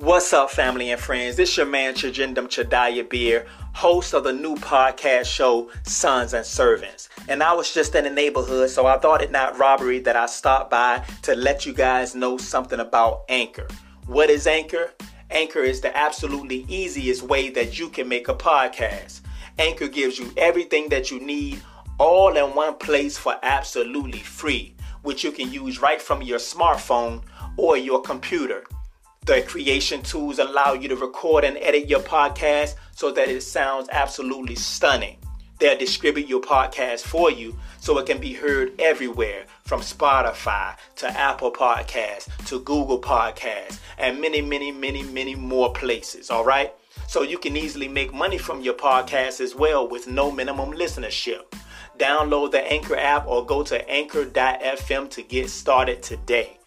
What's up, family and friends? It's your man Chijindum Chadaya Beer, host of the new podcast show Sons and Servants. And I was just in the neighborhood, so I thought it not robbery that I stopped by to let you guys know something about Anchor. What is Anchor? Anchor is the absolutely easiest way that you can make a podcast. Anchor gives you everything that you need all in one place for absolutely free, which you can use right from your smartphone or your computer. The creation tools allow you to record and edit your podcast so that it sounds absolutely stunning. They'll distribute your podcast for you so it can be heard everywhere from Spotify to Apple Podcasts to Google Podcasts and many, many, many, many more places. All right? So you can easily make money from your podcast as well with no minimum listenership. Download the Anchor app or go to anchor.fm to get started today.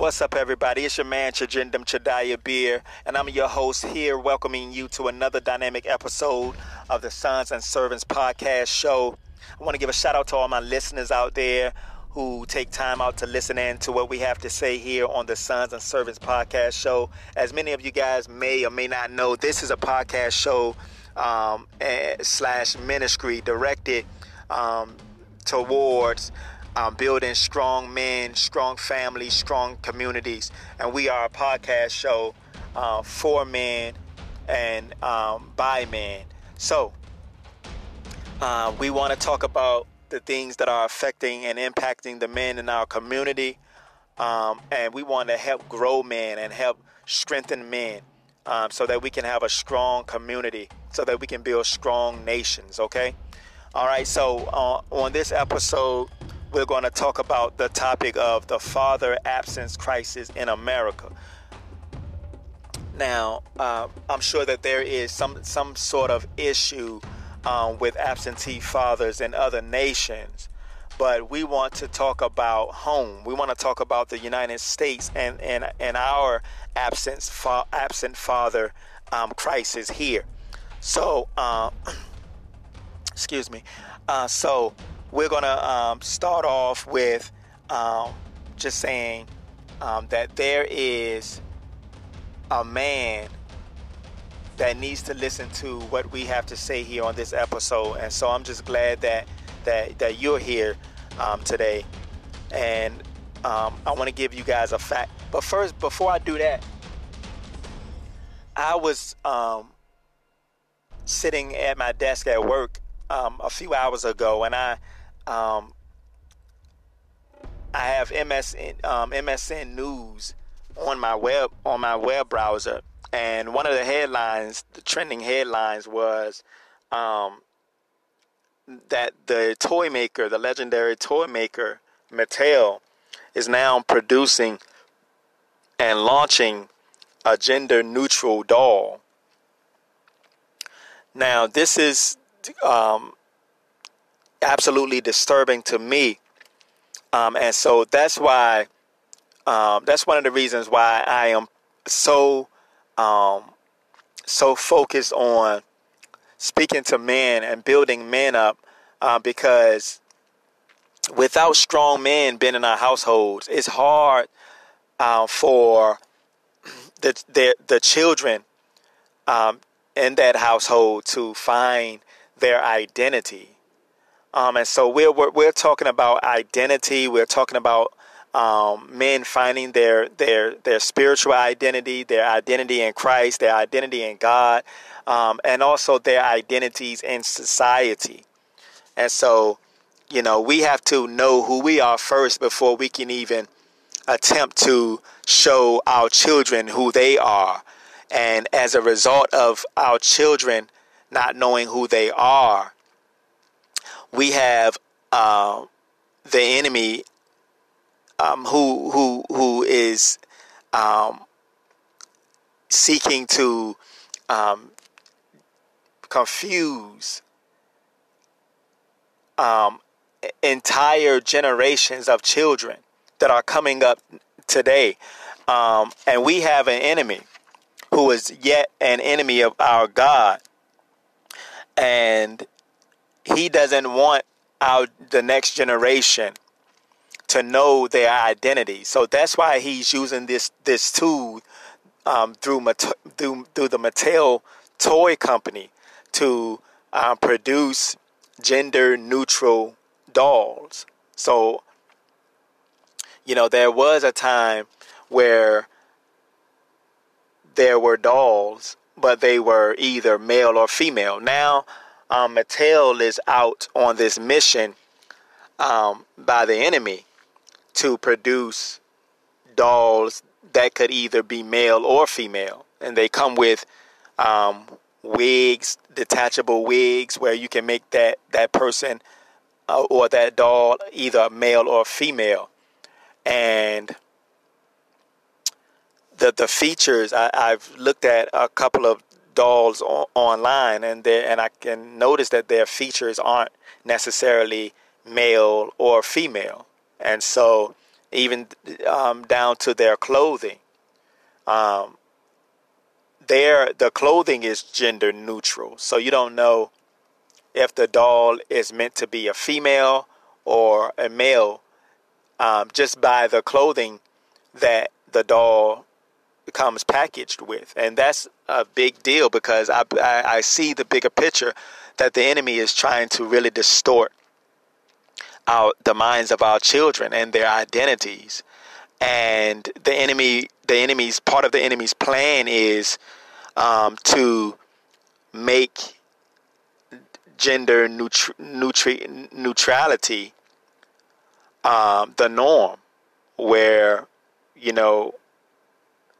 What's up, everybody? It's your man Chijindum Chadaya Beer, and I'm your host here, welcoming you to another dynamic episode of the Sons and Servants podcast show. I want to give a shout out to all my listeners out there who take time out to listen in to what we have to say here on the Sons and Servants podcast show. As many of you guys may or may not know, this is a podcast show um, slash ministry directed um, towards um, building strong men, strong families, strong communities. And we are a podcast show uh, for men and um, by men. So uh, we want to talk about the things that are affecting and impacting the men in our community. Um, and we want to help grow men and help strengthen men um, so that we can have a strong community, so that we can build strong nations, okay? All right, so uh, on this episode, we're going to talk about the topic of the father absence crisis in America. Now, uh, I'm sure that there is some some sort of issue um, with absentee fathers in other nations, but we want to talk about home. We want to talk about the United States and and, and our absence fa- absent father um, crisis here. So, uh, excuse me. Uh, so we're going to um, start off with um, just saying um, that there is a man that needs to listen to what we have to say here on this episode. And so I'm just glad that that, that you're here um, today. And um, I want to give you guys a fact. But first, before I do that, I was um, sitting at my desk at work um, a few hours ago, and I um, I have MSN um, MSN News on my web on my web browser, and one of the headlines, the trending headlines, was um, that the toy maker, the legendary toy maker Mattel, is now producing and launching a gender neutral doll. Now, this is um, absolutely disturbing to me. Um, and so that's why, um, that's one of the reasons why I am so, um, so focused on speaking to men and building men up, uh, because without strong men being in our households, it's hard uh, for the, the the children um, in that household to find their identity. Um, and so we're, we're, we're talking about identity. We're talking about um, men finding their their their spiritual identity, their identity in Christ, their identity in God, um, and also their identities in society. And so, you know, we have to know who we are first before we can even attempt to show our children who they are. And as a result of our children not knowing who they are, we have uh, the enemy um, who who who is um, seeking to um, confuse um, entire generations of children that are coming up today, um, and we have an enemy who is yet an enemy of our God, and he doesn't want our the next generation to know their identity. So that's why he's using this this tool um, through through through the Mattel toy company to uh, produce gender neutral dolls. So you know there was a time where there were dolls, but they were either male or female. Now um, Mattel is out on this mission um, by the enemy to produce dolls that could either be male or female, and they come with um, wigs, detachable wigs, where you can make that that person uh, or that doll either male or female, and the the features I, I've looked at a couple of dolls online, and they and I can notice that their features aren't necessarily male or female, and so even um, down to their clothing, um, their the clothing is gender neutral, so you don't know if the doll is meant to be a female or a male um, just by the clothing that the doll comes packaged with. And that's a big deal because I, I, I see the bigger picture that the enemy is trying to really distort our the minds of our children and their identities. And the enemy, the enemy's part of the enemy's plan is um, to make gender neutri- neutrality um, the norm, where you know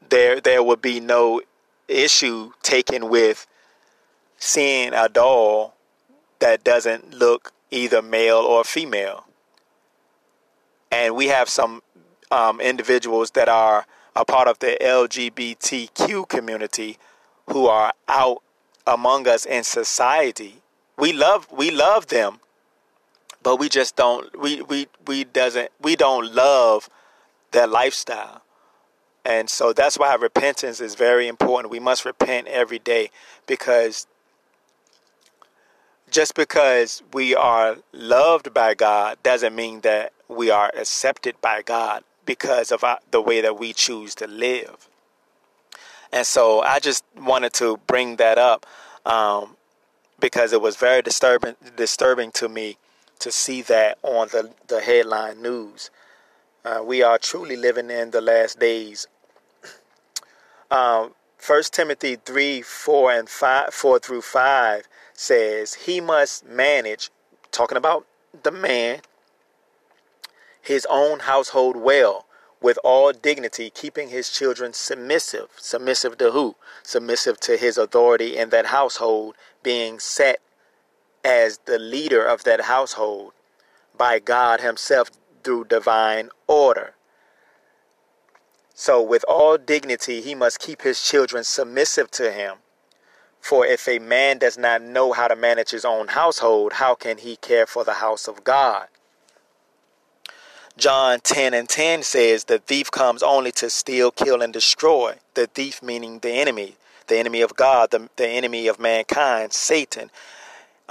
there there would be no issue taken with seeing a doll that doesn't look either male or female. And we have some um, individuals that are a part of the LGBTQ community who are out among us in society. We love we love them, but we just don't we we we doesn't we don't love their lifestyle. And so that's why repentance is very important. We must repent every day because just because we are loved by God doesn't mean that we are accepted by God because of the way that we choose to live. And so I just wanted to bring that up um, because it was very disturbing disturbing to me to see that on the, the headline news. Uh, we are truly living in the last days. Um, 1 Timothy 3 4 and 5, 4 through 5 says, He must manage, talking about the man, his own household well, with all dignity, keeping his children submissive. Submissive to who? Submissive to his authority in that household, being set as the leader of that household by God Himself through divine order. So, with all dignity, he must keep his children submissive to him. For if a man does not know how to manage his own household, how can he care for the house of God? John 10 and 10 says, The thief comes only to steal, kill, and destroy. The thief meaning the enemy, the enemy of God, the, the enemy of mankind, Satan.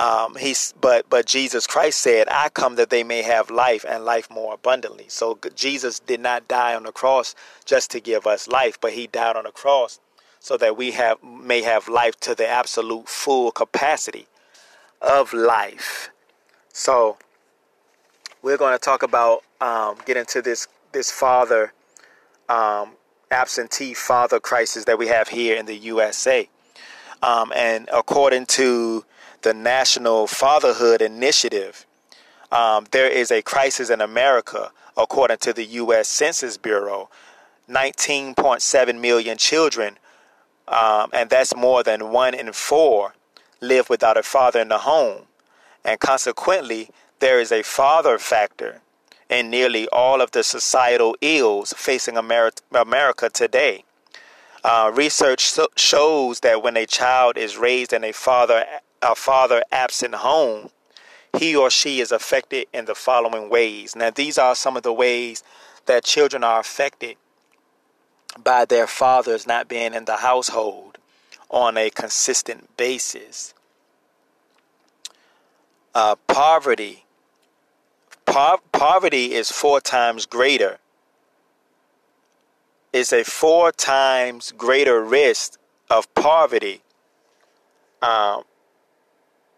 Um, he's but but Jesus Christ said, "I come that they may have life and life more abundantly." So Jesus did not die on the cross just to give us life, but He died on the cross so that we have may have life to the absolute full capacity of life. So we're going to talk about um, get into this this father um, absentee father crisis that we have here in the USA. Um, and according to the National Fatherhood Initiative, um, there is a crisis in America, according to the U.S. Census Bureau. 19.7 million children, um, and that's more than one in four, live without a father in the home. And consequently, there is a father factor in nearly all of the societal ills facing America today. Uh, research so- shows that when a child is raised in a father a father absent home, he or she is affected in the following ways. Now, these are some of the ways that children are affected by their fathers not being in the household on a consistent basis. Uh, poverty, po- poverty is four times greater. It's a four times greater risk of poverty um,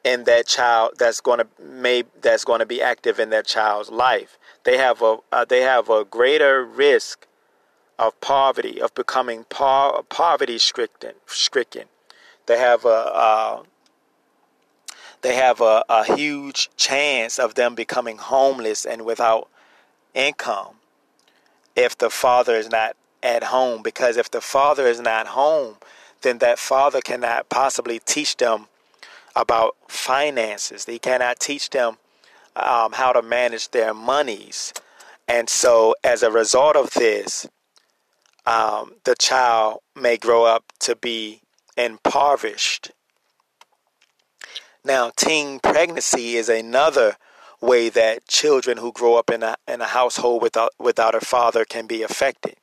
in that child that's going to may that's going to be active in that child's life. They have a uh, they have a greater risk of poverty of becoming par- poverty stricken stricken. They have a uh, they have a, a huge chance of them becoming homeless and without income if the father is not at home because if the father is not home then that father cannot possibly teach them about finances. They cannot teach them um, how to manage their monies. And so as a result of this um, the child may grow up to be impoverished. Now, teen pregnancy is another way that children who grow up in a, in a household without, without a father can be affected.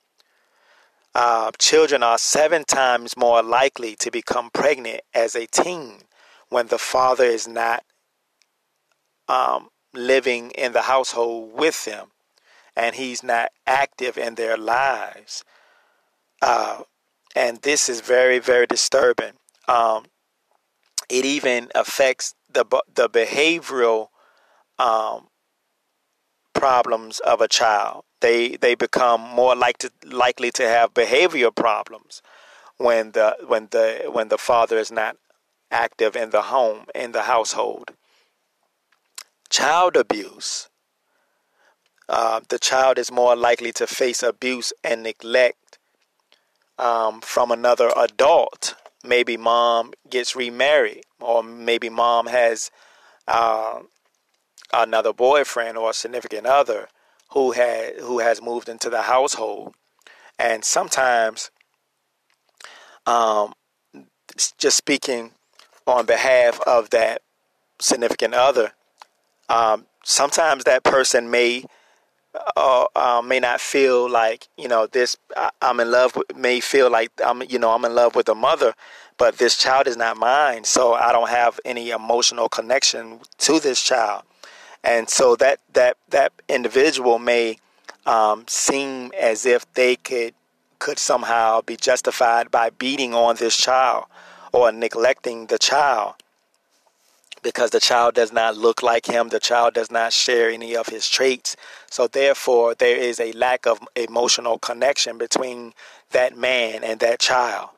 Uh, children are seven times more likely to become pregnant as a teen when the father is not um, living in the household with them and he's not active in their lives. Uh, and this is very, very disturbing. Um, it even affects the the behavioral um, problems of a child. They they become more like to, likely to have behavioral problems when the when the when the father is not active in the home in the household. Child abuse. Uh, the child is more likely to face abuse and neglect um, from another adult maybe mom gets remarried, or maybe mom has uh, another boyfriend or a significant other who had who has moved into the household, and sometimes, um, just speaking on behalf of that significant other, um, sometimes that person may uh, uh, may not feel like you know this. I, am in love with. May feel like I'm you know I'm in love with a mother, but this child is not mine, so I don't have any emotional connection to this child, and so that that that individual may um, seem as if they could could somehow be justified by beating on this child or neglecting the child because the child does not look like him, the child does not share any of his traits. So, therefore, there is a lack of emotional connection between that man and that child.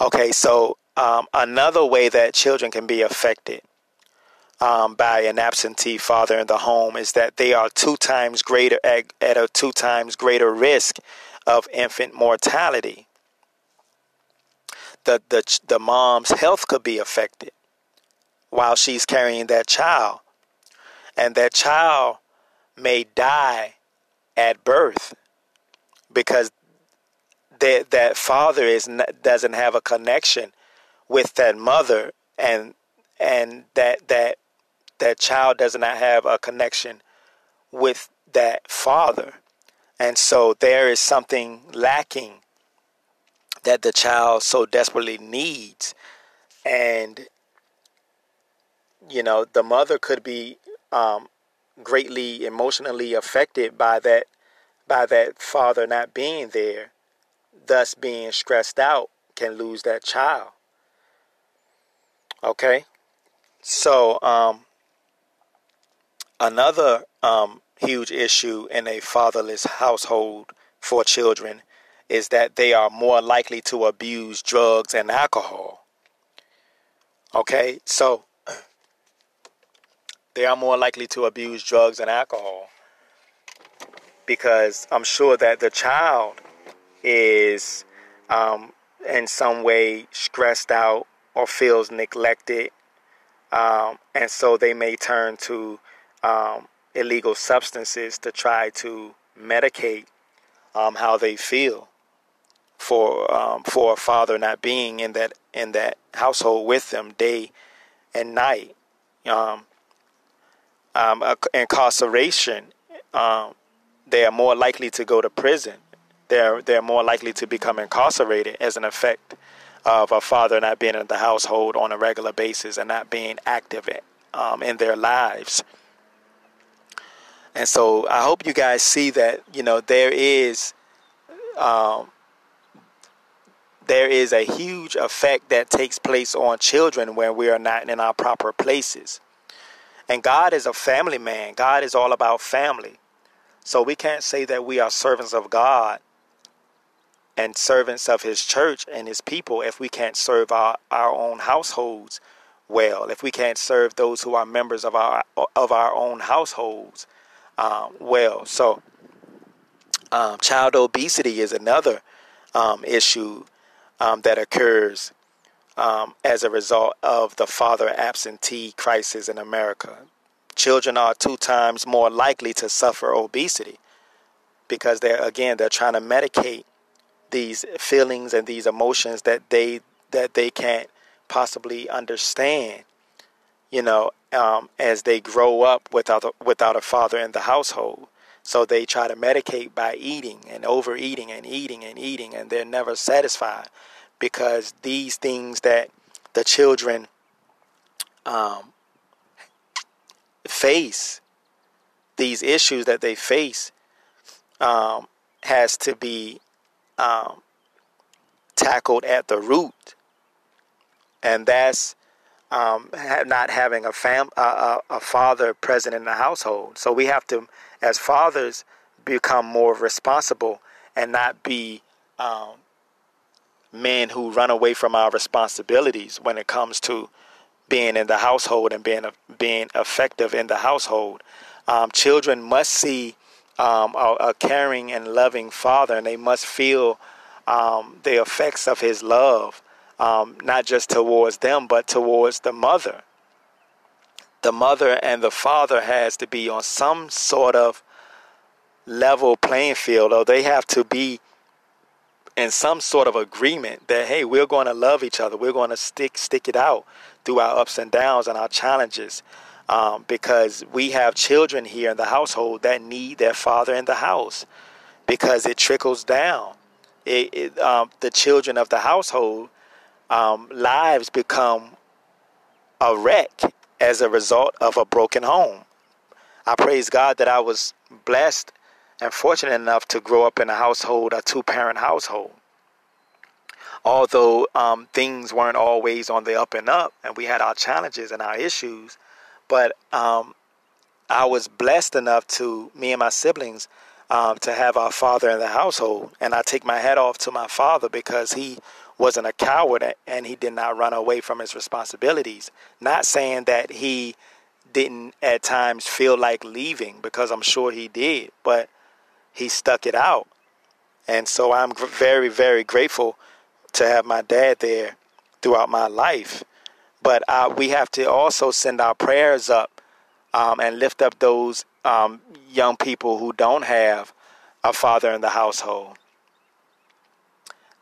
Okay, so um, another way that children can be affected um, by an absentee father in the home is that they are two times greater at, at a two times greater risk of infant mortality. The, the, the mom's health could be affected while she's carrying that child. And that child may die at birth because that, that father is doesn't have a connection with that mother and and that that that child does not have a connection with that father and so there is something lacking that the child so desperately needs and you know, the mother could be um, greatly emotionally affected by that by that father not being there, thus being stressed out, can lose that child. Okay, so um, another um, huge issue in a fatherless household for children is that they are more likely to abuse drugs and alcohol. Okay, so they are more likely to abuse drugs and alcohol because I'm sure that the child is um, in some way stressed out or feels neglected, um, and so they may turn to um, illegal substances to try to medicate um, how they feel for um, for a father not being in that in that household with them day and night. Um, um, incarceration, um, they are more likely to go to prison. They're they're more likely to become incarcerated as an effect of a father not being in the household on a regular basis and not being active in, um, in their lives. And so I hope you guys see that, you know, there is um, there is a huge effect that takes place on children when we are not in our proper places. And God is a family man. God is all about family. So we can't say that we are servants of God and servants of his church and his people if we can't serve our, our own households well, if we can't serve those who are members of our of our own households um, well. So um, child obesity is another um, issue um, that occurs um, as a result of the father absentee crisis in America. Children are two times more likely to suffer obesity because they're again they're trying to medicate these feelings and these emotions that they that they can't possibly understand. You know, um, as they grow up without a, without a father in the household. So they try to medicate by eating and overeating and eating and eating, and they're never satisfied because these things that the children um, face, these issues that they face, um, has to be um, tackled at the root, and that's um, not having a fam a, a father present in the household. So we have to, as fathers, become more responsible and not be um, men who run away from our responsibilities when it comes to being in the household and being being effective in the household. Um, children must see um, a, a, caring and loving father, and they must feel um, the effects of his love, um, not just towards them, but towards the mother. The mother and the father has to be on some sort of level playing field, or they have to be in some sort of agreement that hey, we're going to love each other. We're going to stick stick it out through our ups and downs and our challenges. Um, because we have children here in the household that need their father in the house because it trickles down. It, it, um, the children of the household um, lives become a wreck as a result of a broken home. I praise God that I was blessed and fortunate enough to grow up in a household, a two parent household. Although um, things weren't always on the up and up, and we had our challenges and our issues, but um, I was blessed enough to, me and my siblings, um, to have our father in the household. And I take my hat off to my father because he wasn't a coward and he did not run away from his responsibilities. Not saying that he didn't at times feel like leaving because I'm sure he did, but he stuck it out. And so I'm very, very grateful to have my dad there throughout my life. But uh, we have to also send our prayers up um, and lift up those um, young people who don't have a father in the household.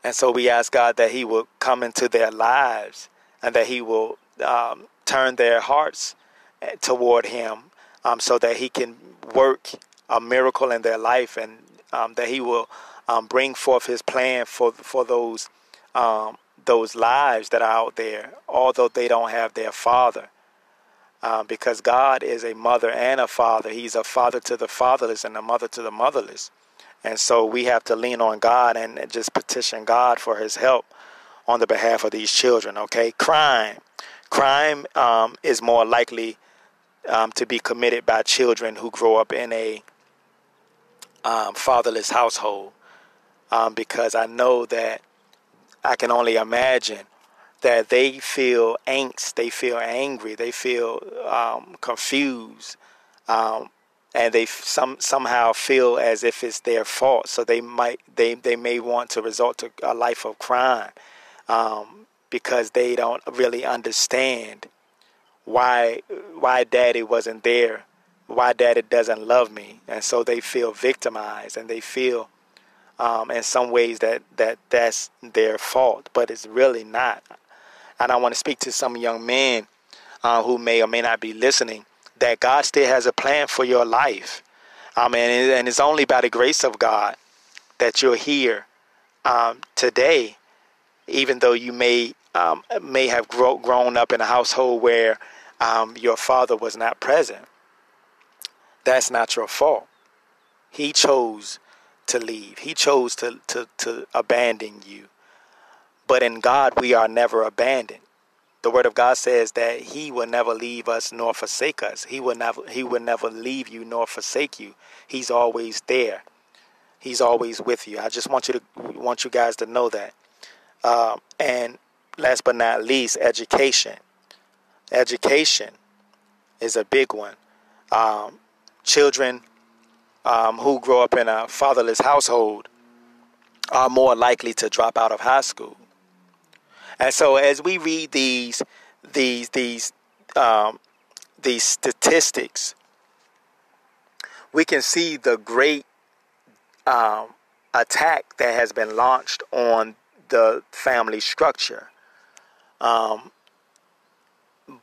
And so we ask God that He will come into their lives and that He will um, turn their hearts eh, toward Him um, so that He can work a miracle in their life and um, that He will um, bring forth His plan for for those um, those lives that are out there, although they don't have their father. Um, because God is a mother and a father. He's a father to the fatherless and a mother to the motherless. And so we have to lean on God and just petition God for his help on the behalf of these children, okay? Crime. Crime um, is more likely um, to be committed by children who grow up in a um, fatherless household um, because I know that I can only imagine that they feel angst, they feel angry, they feel um, confused, um, and they some somehow feel as if it's their fault. So they might they they may want to resort to a life of crime um, because they don't really understand why why daddy wasn't there why daddy doesn't love me and so they feel victimized and they feel um, in some ways that, that that's their fault but it's really not and i want to speak to some young men uh, who may or may not be listening that god still has a plan for your life um, and, and it's only by the grace of god that you're here um, today even though you may um, may have grow, grown up in a household where um, your father was not present that's not your fault. He chose to leave. He chose to, to, to abandon you. But in God, we are never abandoned. The Word of God says that He will never leave us nor forsake us. He will never He will never leave you nor forsake you. He's always there. He's always with you. I just want you to want you guys to know that. Um, and last but not least, education. Education is a big one. Um, children um, who grow up in a fatherless household are more likely to drop out of high school. And so, as we read these these these um, these statistics, we can see the great um, attack that has been launched on the family structure. Um,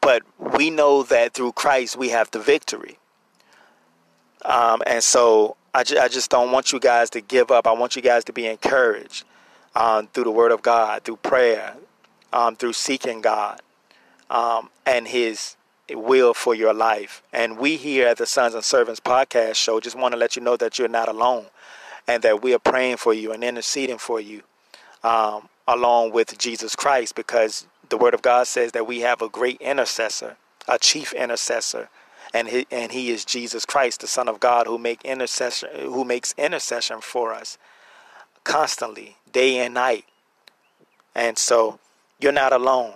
but we know that through Christ we have the victory. Um, and so I, ju- I just don't want you guys to give up. I want you guys to be encouraged um, through the Word of God, through prayer, um, through seeking God um, and His will for your life. And we here at the Sons and Servants podcast show just want to let you know that you're not alone and that we are praying for you and interceding for you um, along with Jesus Christ because the Word of God says that we have a great intercessor, a chief intercessor, and he, and he is Jesus Christ, the Son of God, who make intercession, who makes intercession for us constantly, day and night. And so, you're not alone.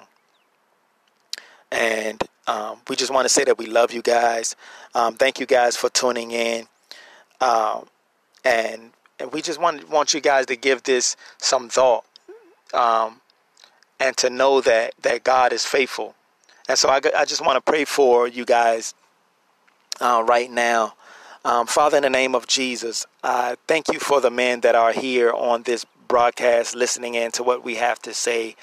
And um, we just want to say that we love you guys. Um, thank you guys for tuning in. Um, and and we just want want you guys to give this some thought. Um, and to know that that God is faithful. And so I, I just want to pray for you guys uh, right now. Um, Father, in the name of Jesus, I thank you for the men that are here on this broadcast listening in to what we have to say.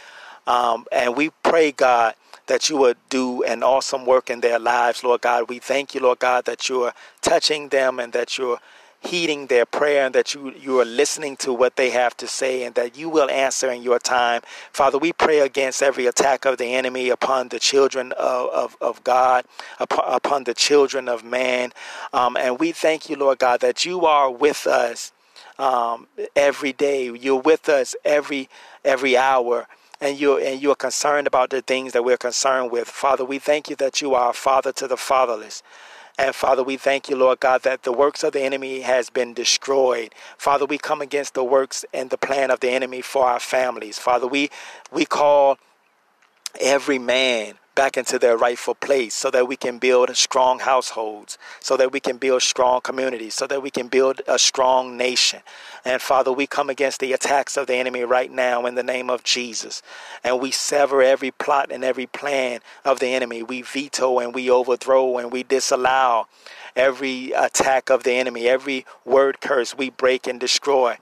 Um, and we pray, God, that you would do an awesome work in their lives, Lord God. We thank you, Lord God, that you're touching them and that you're heeding their prayer and that you, you are listening to what they have to say and that you will answer in your time. Father, we pray against every attack of the enemy upon the children of, of, of God, upon, upon the children of man. Um, and we thank you, Lord God, that you are with us um, every day. You're with us every every hour and you're and you're concerned about the things that we're concerned with. Father, we thank you that you are a father to the fatherless. And Father, we thank you, Lord God, that the works of the enemy has been destroyed. Father, we come against the works and the plan of the enemy for our families. Father, we we call every man back into their rightful place so that we can build strong households, so that we can build strong communities, so that we can build a strong nation. And Father, we come against the attacks of the enemy right now in the name of Jesus. And we sever every plot and every plan of the enemy. We veto and we overthrow and we disallow every attack of the enemy, every word curse we break and destroy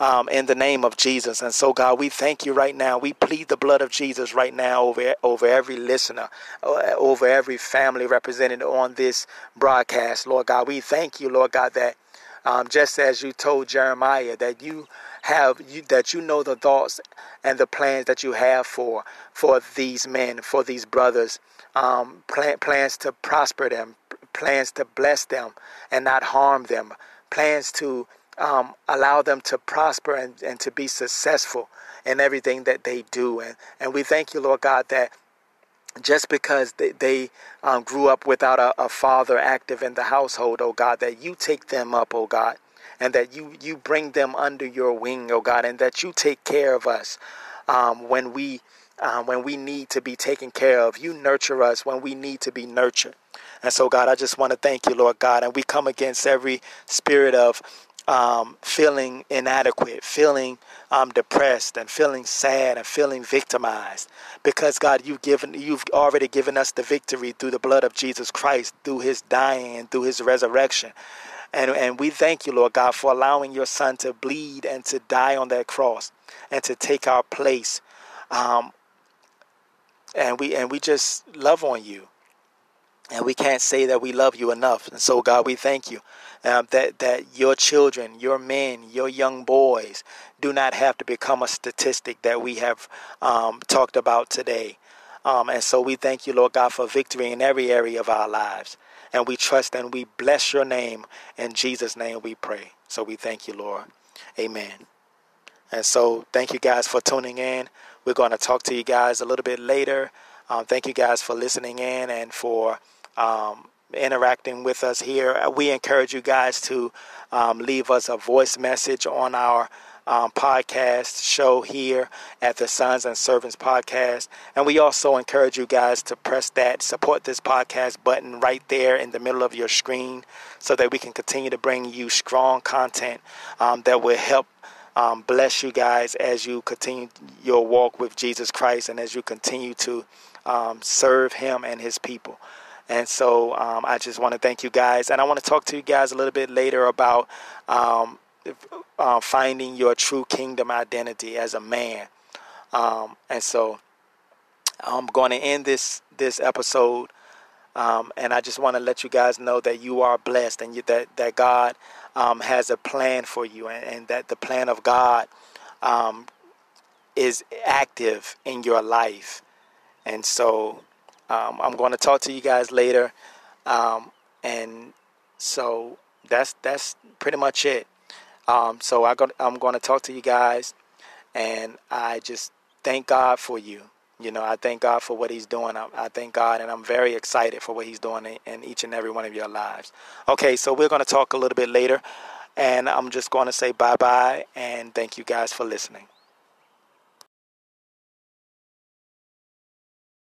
um, in the name of Jesus. And so, God, we thank you right now. We plead the blood of Jesus right now over, over every listener, uh, over every family represented on this broadcast. Lord God, we thank you, Lord God, that um, just as you told Jeremiah that you have you, that you know the thoughts and the plans that you have for for these men, for these brothers, um, plan, plans to prosper them, plans to bless them and not harm them, plans to um, allow them to prosper and, and to be successful in everything that they do. And, and we thank you, Lord God, that just because they, they um, grew up without a, a, father active in the household, oh God, that you take them up, oh God, and that you, you bring them under your wing, oh God, and that you take care of us um, when we um, when we need to be taken care of. You nurture us when we need to be nurtured. And so, God, I just want to thank you, Lord God. And we come against every spirit of um, feeling inadequate, feeling um, depressed, and feeling sad, and feeling victimized, because God, you've given, you've already given us the victory through the blood of Jesus Christ, through His dying and through His resurrection, and and we thank you, Lord God, for allowing your Son to bleed and to die on that cross, and to take our place, um, and we and we just love on you. And we can't say that we love you enough. And so, God, we thank you um, that, that your children, your men, your young boys do not have to become a statistic that we have um, talked about today. Um, and so we thank you, Lord God, for victory in every area of our lives. And we trust and we bless your name. In Jesus' name we pray. So we thank you, Lord. Amen. And so thank you guys for tuning in. We're going to talk to you guys a little bit later. Um, thank you guys for listening in and for um, interacting with us here. We encourage you guys to um, leave us a voice message on our um, podcast show here at the Sons and Servants podcast. And we also encourage you guys to press that support this podcast button right there in the middle of your screen so that we can continue to bring you strong content um, that will help. Um, bless you guys as you continue your walk with Jesus Christ and as you continue to um, serve Him and His people. And so um, I just want to thank you guys. And I want to talk to you guys a little bit later about um, uh, finding your true kingdom identity as a man. Um, and so I'm going to end this this episode, um, and I just want to let you guys know that you are blessed and you, that that God um, has a plan for you, and, and, that the plan of God um, is active in your life. And so um, I'm going to talk to you guys later, um, and so that's that's pretty much it. Um, so I got, I'm going to talk to you guys, and I just thank God for you. You know, I thank God for what He's doing. I, I thank God, and I'm very excited for what He's doing in, in each and every one of your lives. Okay, so we're going to talk a little bit later, and I'm just going to say bye bye, and thank you guys for listening.